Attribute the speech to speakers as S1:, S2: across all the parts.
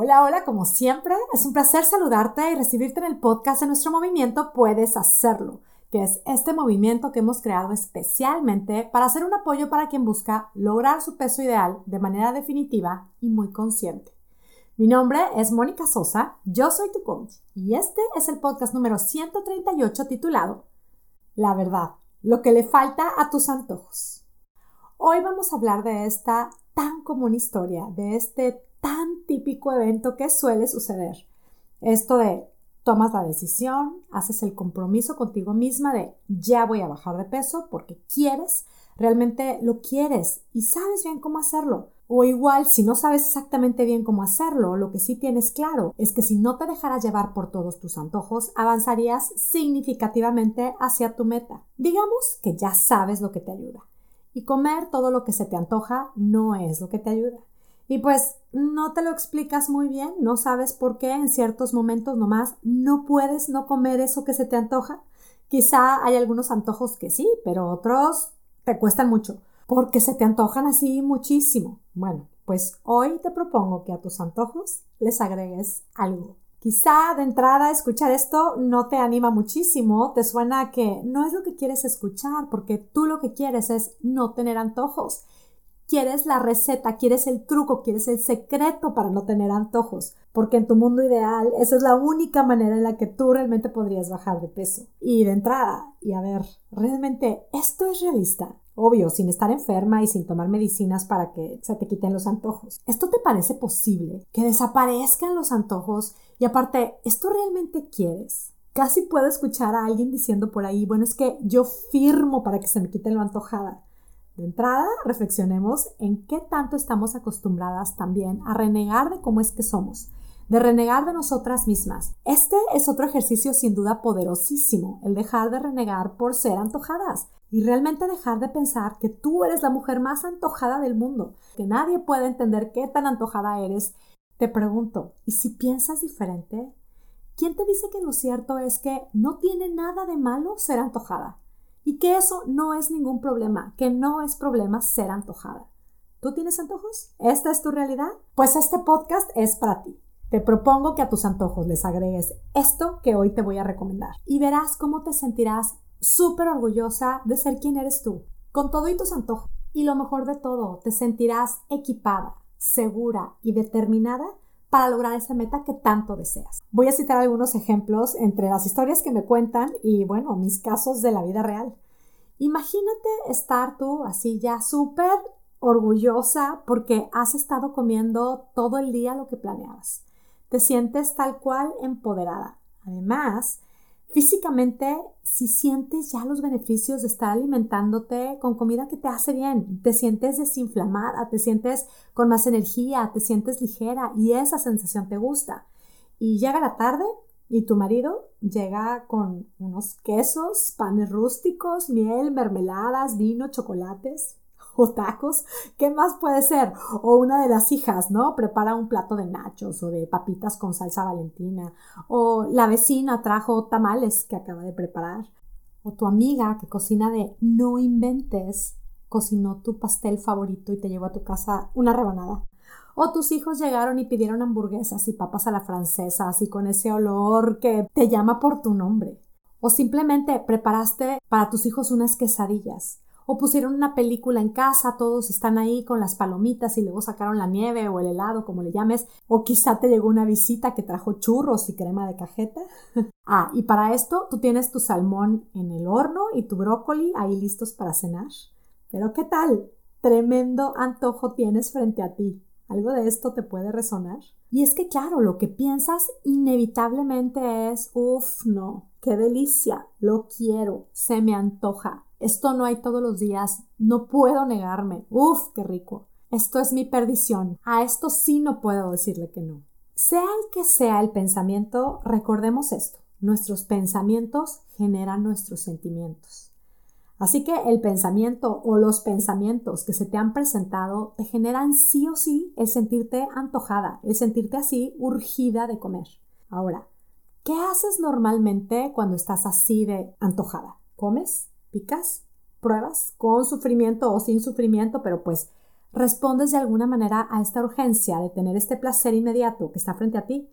S1: Hola, hola, como siempre, es un placer saludarte y recibirte en el podcast de nuestro movimiento Puedes Hacerlo, que es este movimiento que hemos creado especialmente para hacer un apoyo para quien busca lograr su peso ideal de manera definitiva y muy consciente. Mi nombre es Mónica Sosa, yo soy tu coach y este es el podcast número 138 titulado La verdad, lo que le falta a tus antojos. Hoy vamos a hablar de esta tan común historia, de este tan típico evento que suele suceder. Esto de tomas la decisión, haces el compromiso contigo misma de ya voy a bajar de peso porque quieres, realmente lo quieres y sabes bien cómo hacerlo. O igual, si no sabes exactamente bien cómo hacerlo, lo que sí tienes claro es que si no te dejaras llevar por todos tus antojos, avanzarías significativamente hacia tu meta. Digamos que ya sabes lo que te ayuda. Y comer todo lo que se te antoja no es lo que te ayuda. Y pues no te lo explicas muy bien, no sabes por qué en ciertos momentos nomás no puedes no comer eso que se te antoja. Quizá hay algunos antojos que sí, pero otros te cuestan mucho, porque se te antojan así muchísimo. Bueno, pues hoy te propongo que a tus antojos les agregues algo. Quizá de entrada escuchar esto no te anima muchísimo, te suena que no es lo que quieres escuchar, porque tú lo que quieres es no tener antojos quieres la receta, quieres el truco, quieres el secreto para no tener antojos, porque en tu mundo ideal esa es la única manera en la que tú realmente podrías bajar de peso. Y de entrada, y a ver, ¿realmente esto es realista? Obvio, sin estar enferma y sin tomar medicinas para que se te quiten los antojos. ¿Esto te parece posible? Que desaparezcan los antojos y aparte, ¿esto realmente quieres? Casi puedo escuchar a alguien diciendo por ahí, bueno, es que yo firmo para que se me quite lo antojada. De entrada, reflexionemos en qué tanto estamos acostumbradas también a renegar de cómo es que somos, de renegar de nosotras mismas. Este es otro ejercicio sin duda poderosísimo, el dejar de renegar por ser antojadas y realmente dejar de pensar que tú eres la mujer más antojada del mundo, que nadie puede entender qué tan antojada eres. Te pregunto, ¿y si piensas diferente? ¿Quién te dice que lo cierto es que no tiene nada de malo ser antojada? Y que eso no es ningún problema, que no es problema ser antojada. ¿Tú tienes antojos? ¿Esta es tu realidad? Pues este podcast es para ti. Te propongo que a tus antojos les agregues esto que hoy te voy a recomendar y verás cómo te sentirás súper orgullosa de ser quien eres tú, con todo y tus antojos. Y lo mejor de todo, te sentirás equipada, segura y determinada para lograr esa meta que tanto deseas. Voy a citar algunos ejemplos entre las historias que me cuentan y, bueno, mis casos de la vida real. Imagínate estar tú así ya súper orgullosa porque has estado comiendo todo el día lo que planeabas. Te sientes tal cual empoderada. Además, Físicamente, si sientes ya los beneficios de estar alimentándote con comida que te hace bien, te sientes desinflamada, te sientes con más energía, te sientes ligera y esa sensación te gusta. Y llega la tarde y tu marido llega con unos quesos, panes rústicos, miel, mermeladas, vino, chocolates o tacos, ¿qué más puede ser? O una de las hijas, ¿no? Prepara un plato de nachos o de papitas con salsa valentina, o la vecina trajo tamales que acaba de preparar, o tu amiga que cocina de no inventes, cocinó tu pastel favorito y te llevó a tu casa una rebanada. O tus hijos llegaron y pidieron hamburguesas y papas a la francesa, así con ese olor que te llama por tu nombre. O simplemente preparaste para tus hijos unas quesadillas o pusieron una película en casa, todos están ahí con las palomitas y luego sacaron la nieve o el helado, como le llames, o quizá te llegó una visita que trajo churros y crema de cajeta. ah, y para esto tú tienes tu salmón en el horno y tu brócoli ahí listos para cenar. Pero ¿qué tal? Tremendo antojo tienes frente a ti. ¿Algo de esto te puede resonar? Y es que claro, lo que piensas inevitablemente es, uff, no, qué delicia, lo quiero, se me antoja, esto no hay todos los días. No puedo negarme. Uf, qué rico. Esto es mi perdición. A esto sí no puedo decirle que no. Sea el que sea el pensamiento, recordemos esto. Nuestros pensamientos generan nuestros sentimientos. Así que el pensamiento o los pensamientos que se te han presentado te generan sí o sí el sentirte antojada, el sentirte así urgida de comer. Ahora, ¿qué haces normalmente cuando estás así de antojada? ¿Comes? Picas, pruebas, con sufrimiento o sin sufrimiento, pero pues respondes de alguna manera a esta urgencia de tener este placer inmediato que está frente a ti,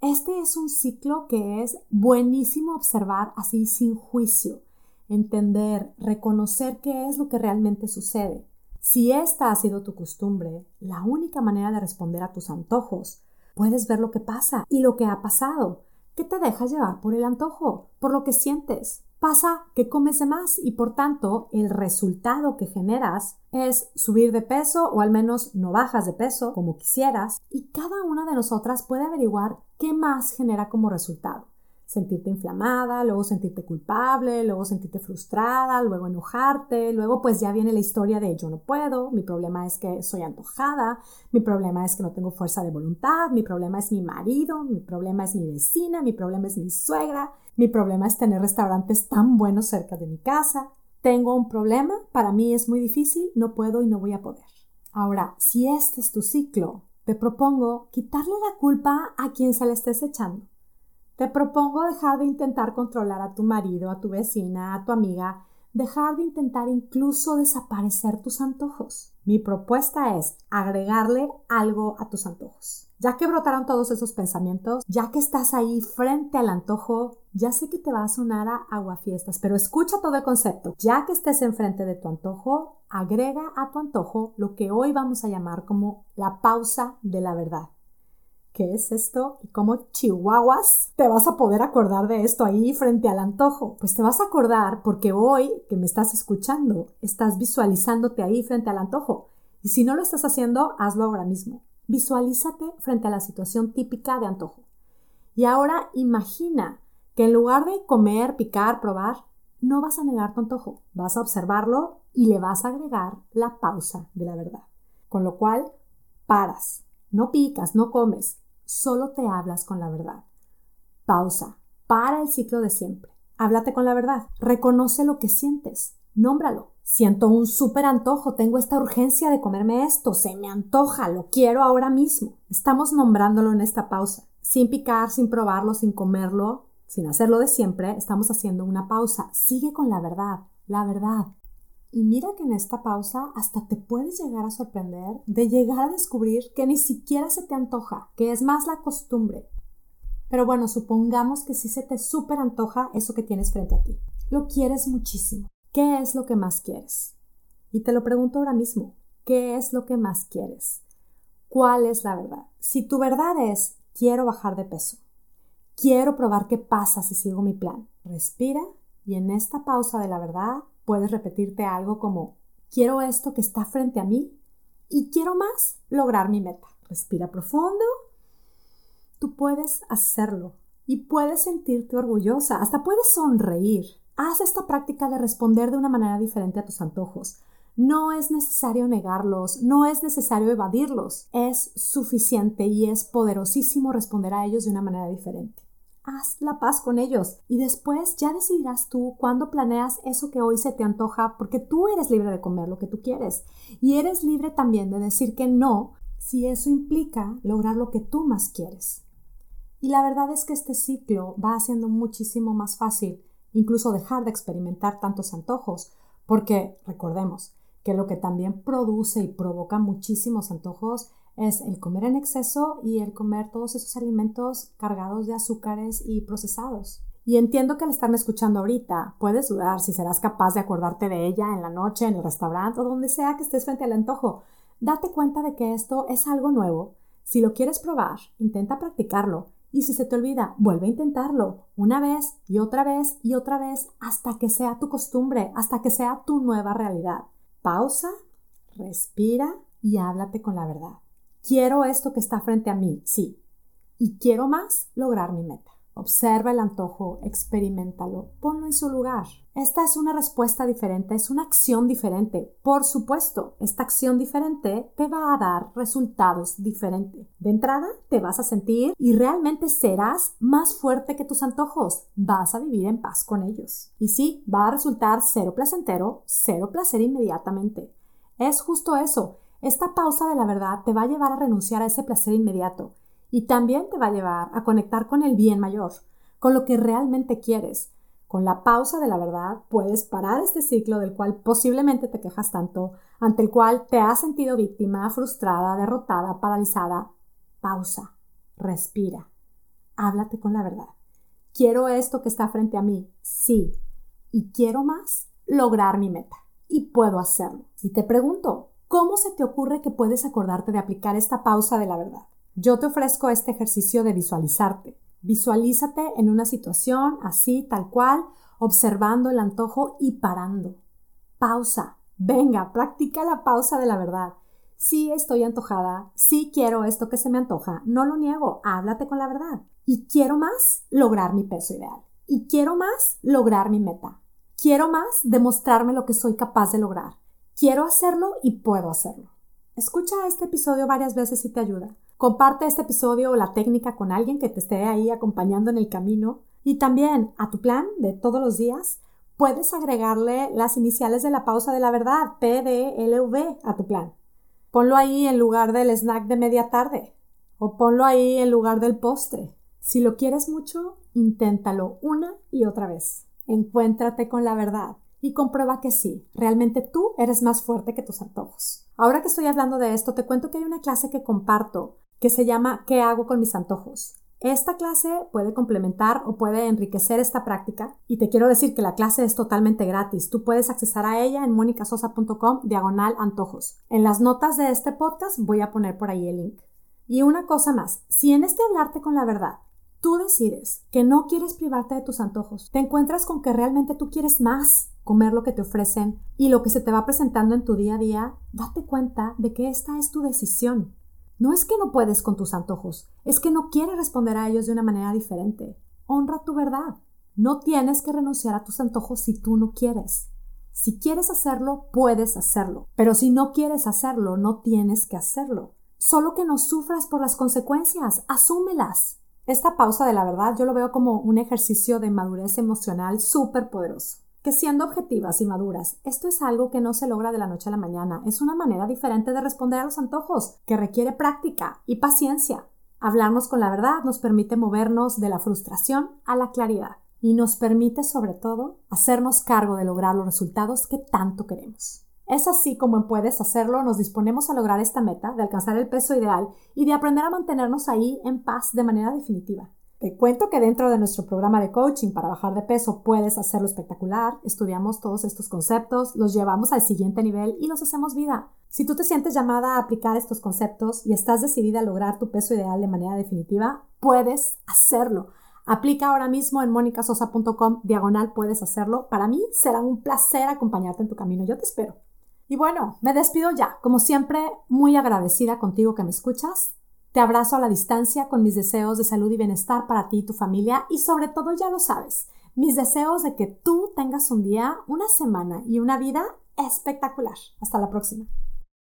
S1: este es un ciclo que es buenísimo observar así sin juicio, entender, reconocer qué es lo que realmente sucede. Si esta ha sido tu costumbre, la única manera de responder a tus antojos, puedes ver lo que pasa y lo que ha pasado, que te dejas llevar por el antojo, por lo que sientes, pasa que comes de más y por tanto el resultado que generas es subir de peso o al menos no bajas de peso como quisieras y cada una de nosotras puede averiguar qué más genera como resultado sentirte inflamada, luego sentirte culpable, luego sentirte frustrada, luego enojarte, luego pues ya viene la historia de yo no puedo, mi problema es que soy antojada, mi problema es que no tengo fuerza de voluntad, mi problema es mi marido, mi problema es mi vecina, mi problema es mi suegra, mi problema es tener restaurantes tan buenos cerca de mi casa, tengo un problema, para mí es muy difícil, no puedo y no voy a poder. Ahora, si este es tu ciclo, te propongo quitarle la culpa a quien se le estés echando. Te propongo dejar de intentar controlar a tu marido, a tu vecina, a tu amiga, dejar de intentar incluso desaparecer tus antojos. Mi propuesta es agregarle algo a tus antojos. Ya que brotaron todos esos pensamientos, ya que estás ahí frente al antojo, ya sé que te va a sonar a aguafiestas, pero escucha todo el concepto. Ya que estés enfrente de tu antojo, agrega a tu antojo lo que hoy vamos a llamar como la pausa de la verdad qué es esto y cómo chihuahuas te vas a poder acordar de esto ahí frente al antojo. Pues te vas a acordar porque hoy que me estás escuchando, estás visualizándote ahí frente al antojo. Y si no lo estás haciendo, hazlo ahora mismo. Visualízate frente a la situación típica de antojo. Y ahora imagina que en lugar de comer, picar, probar, no vas a negar tu antojo, vas a observarlo y le vas a agregar la pausa de la verdad. Con lo cual, paras, no picas, no comes, solo te hablas con la verdad. Pausa. Para el ciclo de siempre. Háblate con la verdad. Reconoce lo que sientes. Nómbralo. Siento un súper antojo, tengo esta urgencia de comerme esto, se me antoja, lo quiero ahora mismo. Estamos nombrándolo en esta pausa. Sin picar, sin probarlo, sin comerlo, sin hacerlo de siempre, estamos haciendo una pausa. Sigue con la verdad, la verdad. Y mira que en esta pausa hasta te puedes llegar a sorprender de llegar a descubrir que ni siquiera se te antoja, que es más la costumbre. Pero bueno, supongamos que sí se te súper antoja eso que tienes frente a ti. Lo quieres muchísimo. ¿Qué es lo que más quieres? Y te lo pregunto ahora mismo. ¿Qué es lo que más quieres? ¿Cuál es la verdad? Si tu verdad es quiero bajar de peso, quiero probar qué pasa si sigo mi plan, respira y en esta pausa de la verdad puedes repetirte algo como quiero esto que está frente a mí y quiero más lograr mi meta. Respira profundo. Tú puedes hacerlo y puedes sentirte orgullosa, hasta puedes sonreír. Haz esta práctica de responder de una manera diferente a tus antojos. No es necesario negarlos, no es necesario evadirlos. Es suficiente y es poderosísimo responder a ellos de una manera diferente haz la paz con ellos y después ya decidirás tú cuándo planeas eso que hoy se te antoja porque tú eres libre de comer lo que tú quieres y eres libre también de decir que no si eso implica lograr lo que tú más quieres. Y la verdad es que este ciclo va haciendo muchísimo más fácil incluso dejar de experimentar tantos antojos porque recordemos que lo que también produce y provoca muchísimos antojos es el comer en exceso y el comer todos esos alimentos cargados de azúcares y procesados. Y entiendo que al estarme escuchando ahorita, puedes dudar si serás capaz de acordarte de ella en la noche, en el restaurante o donde sea que estés frente al antojo. Date cuenta de que esto es algo nuevo. Si lo quieres probar, intenta practicarlo. Y si se te olvida, vuelve a intentarlo una vez y otra vez y otra vez hasta que sea tu costumbre, hasta que sea tu nueva realidad. Pausa, respira y háblate con la verdad. Quiero esto que está frente a mí, sí. Y quiero más lograr mi meta. Observa el antojo, experimentalo, ponlo en su lugar. Esta es una respuesta diferente, es una acción diferente. Por supuesto, esta acción diferente te va a dar resultados diferentes. De entrada, te vas a sentir y realmente serás más fuerte que tus antojos. Vas a vivir en paz con ellos. Y sí, va a resultar cero placentero, cero placer inmediatamente. Es justo eso, esta pausa de la verdad te va a llevar a renunciar a ese placer inmediato y también te va a llevar a conectar con el bien mayor, con lo que realmente quieres. Con la pausa de la verdad puedes parar este ciclo del cual posiblemente te quejas tanto, ante el cual te has sentido víctima, frustrada, derrotada, paralizada, pausa, respira, háblate con la verdad. Quiero esto que está frente a mí, sí, y quiero más, lograr mi meta. Y puedo hacerlo. Y te pregunto, ¿cómo se te ocurre que puedes acordarte de aplicar esta pausa de la verdad? Yo te ofrezco este ejercicio de visualizarte. Visualízate en una situación así, tal cual, observando el antojo y parando. Pausa. Venga, practica la pausa de la verdad. Sí estoy antojada, sí quiero esto que se me antoja, no lo niego, háblate con la verdad. Y quiero más lograr mi peso ideal. Y quiero más lograr mi meta. Quiero más demostrarme lo que soy capaz de lograr. Quiero hacerlo y puedo hacerlo. Escucha este episodio varias veces si te ayuda. Comparte este episodio o la técnica con alguien que te esté ahí acompañando en el camino. Y también a tu plan de todos los días puedes agregarle las iniciales de la pausa de la verdad, P, D, L, V, a tu plan. Ponlo ahí en lugar del snack de media tarde o ponlo ahí en lugar del postre. Si lo quieres mucho, inténtalo una y otra vez. Encuéntrate con la verdad y comprueba que sí, realmente tú eres más fuerte que tus antojos. Ahora que estoy hablando de esto, te cuento que hay una clase que comparto que se llama ¿Qué hago con mis antojos? Esta clase puede complementar o puede enriquecer esta práctica y te quiero decir que la clase es totalmente gratis. Tú puedes accesar a ella en monicasosa.com diagonal antojos. En las notas de este podcast voy a poner por ahí el link. Y una cosa más, si en este hablarte con la verdad tú decides que no quieres privarte de tus antojos, te encuentras con que realmente tú quieres más, comer lo que te ofrecen y lo que se te va presentando en tu día a día, date cuenta de que esta es tu decisión. No es que no puedes con tus antojos, es que no quieres responder a ellos de una manera diferente. Honra tu verdad. No tienes que renunciar a tus antojos si tú no quieres. Si quieres hacerlo, puedes hacerlo. Pero si no quieres hacerlo, no tienes que hacerlo. Solo que no sufras por las consecuencias, asúmelas. Esta pausa de la verdad yo lo veo como un ejercicio de madurez emocional súper poderoso que siendo objetivas y maduras, esto es algo que no se logra de la noche a la mañana, es una manera diferente de responder a los antojos, que requiere práctica y paciencia. Hablarnos con la verdad nos permite movernos de la frustración a la claridad y nos permite sobre todo hacernos cargo de lograr los resultados que tanto queremos. Es así como en Puedes Hacerlo nos disponemos a lograr esta meta de alcanzar el peso ideal y de aprender a mantenernos ahí en paz de manera definitiva. Te cuento que dentro de nuestro programa de coaching para bajar de peso puedes hacerlo espectacular. Estudiamos todos estos conceptos, los llevamos al siguiente nivel y los hacemos vida. Si tú te sientes llamada a aplicar estos conceptos y estás decidida a lograr tu peso ideal de manera definitiva, puedes hacerlo. Aplica ahora mismo en monicasosa.com diagonal puedes hacerlo. Para mí será un placer acompañarte en tu camino. Yo te espero. Y bueno, me despido ya. Como siempre, muy agradecida contigo que me escuchas. Te abrazo a la distancia con mis deseos de salud y bienestar para ti y tu familia y sobre todo ya lo sabes, mis deseos de que tú tengas un día, una semana y una vida espectacular. Hasta la próxima.